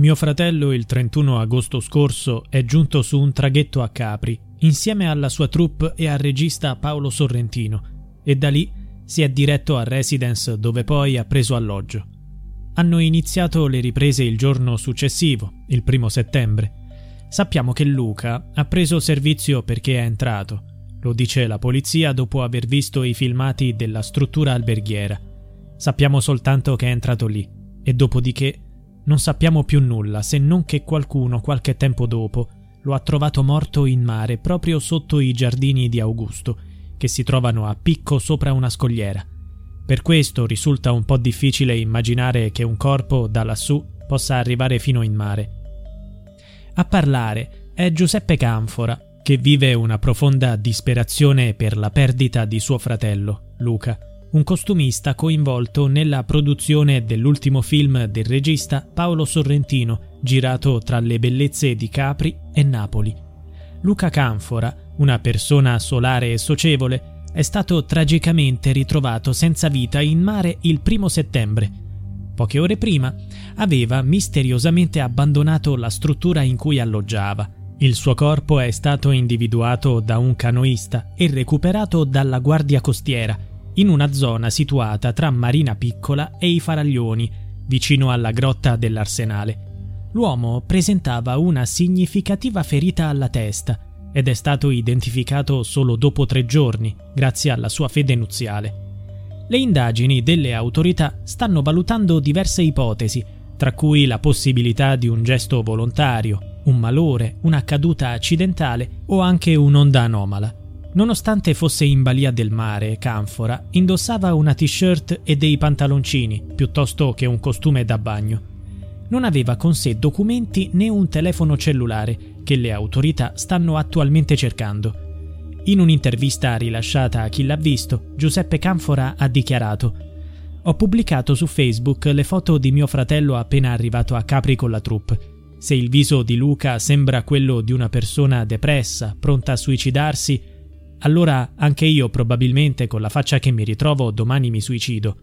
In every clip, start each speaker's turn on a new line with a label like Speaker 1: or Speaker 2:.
Speaker 1: Mio fratello il 31 agosto scorso è giunto su un traghetto a Capri insieme alla sua troupe e al regista Paolo Sorrentino e da lì si è diretto a Residence dove poi ha preso alloggio. Hanno iniziato le riprese il giorno successivo, il primo settembre. Sappiamo che Luca ha preso servizio perché è entrato. Lo dice la polizia dopo aver visto i filmati della struttura alberghiera. Sappiamo soltanto che è entrato lì e dopodiché non sappiamo più nulla se non che qualcuno qualche tempo dopo lo ha trovato morto in mare proprio sotto i giardini di Augusto, che si trovano a picco sopra una scogliera. Per questo risulta un po' difficile immaginare che un corpo da lassù possa arrivare fino in mare. A parlare è Giuseppe Canfora, che vive una profonda disperazione per la perdita di suo fratello, Luca un costumista coinvolto nella produzione dell'ultimo film del regista Paolo Sorrentino, girato tra le bellezze di Capri e Napoli. Luca Canfora, una persona solare e socievole, è stato tragicamente ritrovato senza vita in mare il primo settembre. Poche ore prima aveva misteriosamente abbandonato la struttura in cui alloggiava. Il suo corpo è stato individuato da un canoista e recuperato dalla guardia costiera in una zona situata tra Marina Piccola e i Faraglioni, vicino alla grotta dell'Arsenale. L'uomo presentava una significativa ferita alla testa ed è stato identificato solo dopo tre giorni, grazie alla sua fede nuziale. Le indagini delle autorità stanno valutando diverse ipotesi, tra cui la possibilità di un gesto volontario, un malore, una caduta accidentale o anche un'onda anomala. Nonostante fosse in balia del mare, Canfora indossava una t-shirt e dei pantaloncini piuttosto che un costume da bagno. Non aveva con sé documenti né un telefono cellulare che le autorità stanno attualmente cercando. In un'intervista rilasciata a chi l'ha visto, Giuseppe Canfora ha dichiarato Ho pubblicato su Facebook le foto di mio fratello appena arrivato a Capri con la troupe. Se il viso di Luca sembra quello di una persona depressa, pronta a suicidarsi, allora anche io probabilmente con la faccia che mi ritrovo domani mi suicido.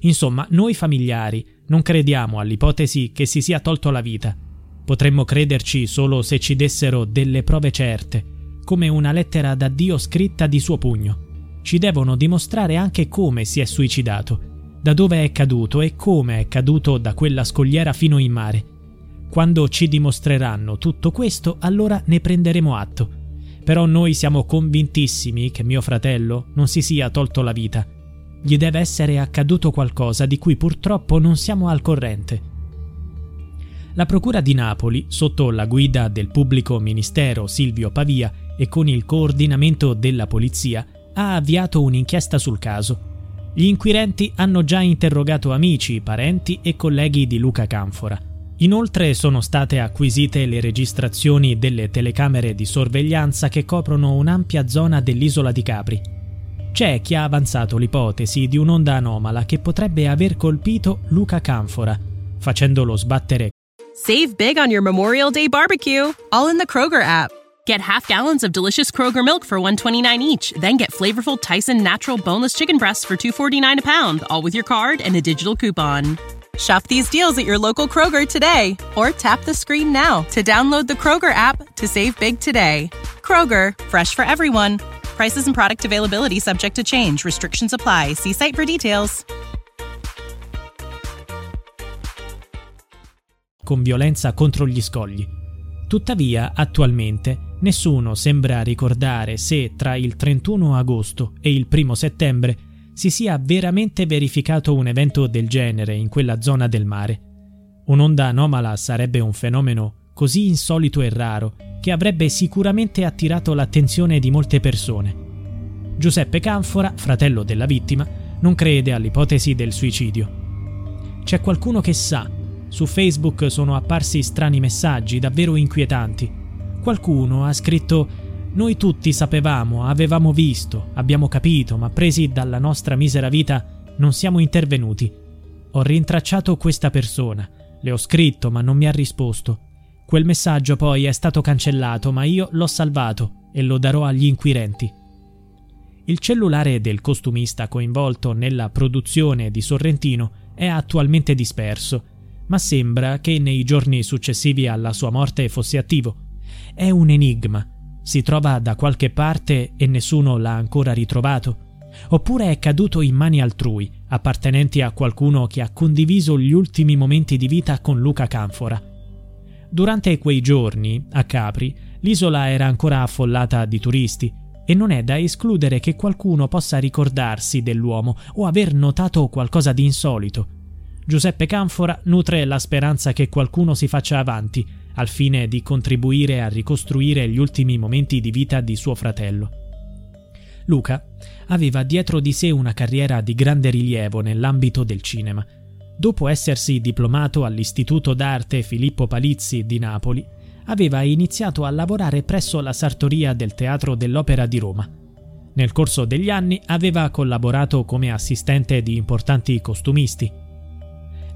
Speaker 1: Insomma, noi familiari non crediamo all'ipotesi che si sia tolto la vita. Potremmo crederci solo se ci dessero delle prove certe, come una lettera d'addio scritta di suo pugno. Ci devono dimostrare anche come si è suicidato, da dove è caduto e come è caduto da quella scogliera fino in mare. Quando ci dimostreranno tutto questo, allora ne prenderemo atto però noi siamo convintissimi che mio fratello non si sia tolto la vita. Gli deve essere accaduto qualcosa di cui purtroppo non siamo al corrente. La Procura di Napoli, sotto la guida del pubblico ministero Silvio Pavia e con il coordinamento della polizia, ha avviato un'inchiesta sul caso. Gli inquirenti hanno già interrogato amici, parenti e colleghi di Luca Canfora. Inoltre sono state acquisite le registrazioni delle telecamere di sorveglianza che coprono un'ampia zona dell'isola di Capri. C'è chi ha avanzato l'ipotesi di un'onda anomala che potrebbe aver colpito Luca Canfora, facendolo sbattere.
Speaker 2: Save big on your Memorial Day barbecue, all in the Kroger app. Get half gallons of delicious Kroger milk for 129 each, then get flavorful Tyson natural boneless chicken breasts for 249 a pound, all with your card and a digital coupon. Shop these deals at your local Kroger today or tap the screen now to download the Kroger app to save big today. Kroger, fresh for everyone. Prices and product availability subject to change. Restrictions apply. See site for details.
Speaker 1: con violenza contro gli scogli. Tuttavia, attualmente, nessuno sembra ricordare se tra il 31 agosto e il 1 settembre si sia veramente verificato un evento del genere in quella zona del mare. Un'onda anomala sarebbe un fenomeno così insolito e raro che avrebbe sicuramente attirato l'attenzione di molte persone. Giuseppe Canfora, fratello della vittima, non crede all'ipotesi del suicidio. C'è qualcuno che sa. Su Facebook sono apparsi strani messaggi davvero inquietanti. Qualcuno ha scritto Noi tutti sapevamo, avevamo visto, abbiamo capito, ma presi dalla nostra misera vita non siamo intervenuti. Ho rintracciato questa persona, le ho scritto ma non mi ha risposto. Quel messaggio poi è stato cancellato, ma io l'ho salvato e lo darò agli inquirenti. Il cellulare del costumista coinvolto nella produzione di Sorrentino è attualmente disperso, ma sembra che nei giorni successivi alla sua morte fosse attivo. È un enigma. Si trova da qualche parte e nessuno l'ha ancora ritrovato. Oppure è caduto in mani altrui, appartenenti a qualcuno che ha condiviso gli ultimi momenti di vita con Luca Canfora. Durante quei giorni, a Capri, l'isola era ancora affollata di turisti e non è da escludere che qualcuno possa ricordarsi dell'uomo o aver notato qualcosa di insolito. Giuseppe Canfora nutre la speranza che qualcuno si faccia avanti, al fine di contribuire a ricostruire gli ultimi momenti di vita di suo fratello. Luca aveva dietro di sé una carriera di grande rilievo nell'ambito del cinema dopo essersi diplomato all'Istituto d'arte Filippo Palizzi di Napoli, aveva iniziato a lavorare presso la sartoria del Teatro dell'Opera di Roma. Nel corso degli anni aveva collaborato come assistente di importanti costumisti.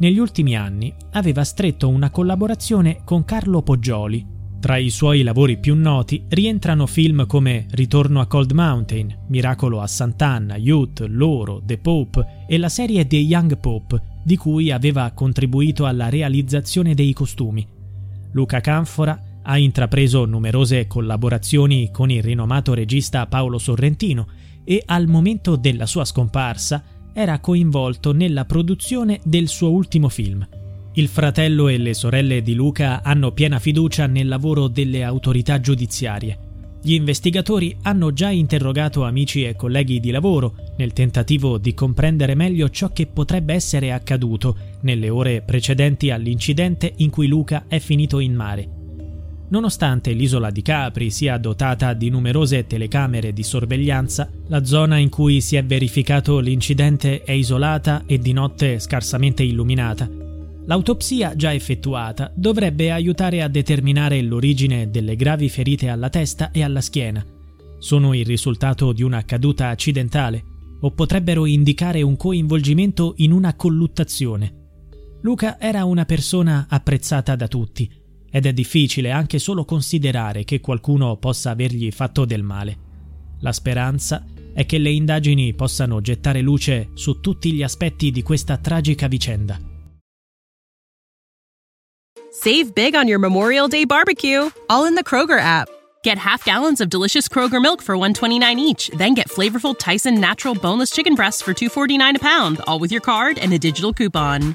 Speaker 1: Negli ultimi anni aveva stretto una collaborazione con Carlo Poggioli. Tra i suoi lavori più noti rientrano film come Ritorno a Cold Mountain, Miracolo a Sant'Anna, Youth, Loro, The Pope e la serie The Young Pope, di cui aveva contribuito alla realizzazione dei costumi. Luca Canfora ha intrapreso numerose collaborazioni con il rinomato regista Paolo Sorrentino e al momento della sua scomparsa era coinvolto nella produzione del suo ultimo film. Il fratello e le sorelle di Luca hanno piena fiducia nel lavoro delle autorità giudiziarie gli investigatori hanno già interrogato amici e colleghi di lavoro nel tentativo di comprendere meglio ciò che potrebbe essere accaduto nelle ore precedenti all'incidente in cui Luca è finito in mare. Nonostante l'isola di Capri sia dotata di numerose telecamere di sorveglianza, la zona in cui si è verificato l'incidente è isolata e di notte scarsamente illuminata L'autopsia già effettuata dovrebbe aiutare a determinare l'origine delle gravi ferite alla testa e alla schiena. Sono il risultato di una caduta accidentale o potrebbero indicare un coinvolgimento in una colluttazione. Luca era una persona apprezzata da tutti ed è difficile anche solo considerare che qualcuno possa avergli fatto del male. La speranza è che le indagini possano gettare luce su tutti gli aspetti di questa tragica vicenda.
Speaker 2: Save big on your Memorial Day barbecue, all in the Kroger app. Get half gallons of delicious Kroger milk for 129 each, then get flavorful Tyson natural boneless chicken breasts for 249 a pound, all with your card and a digital coupon.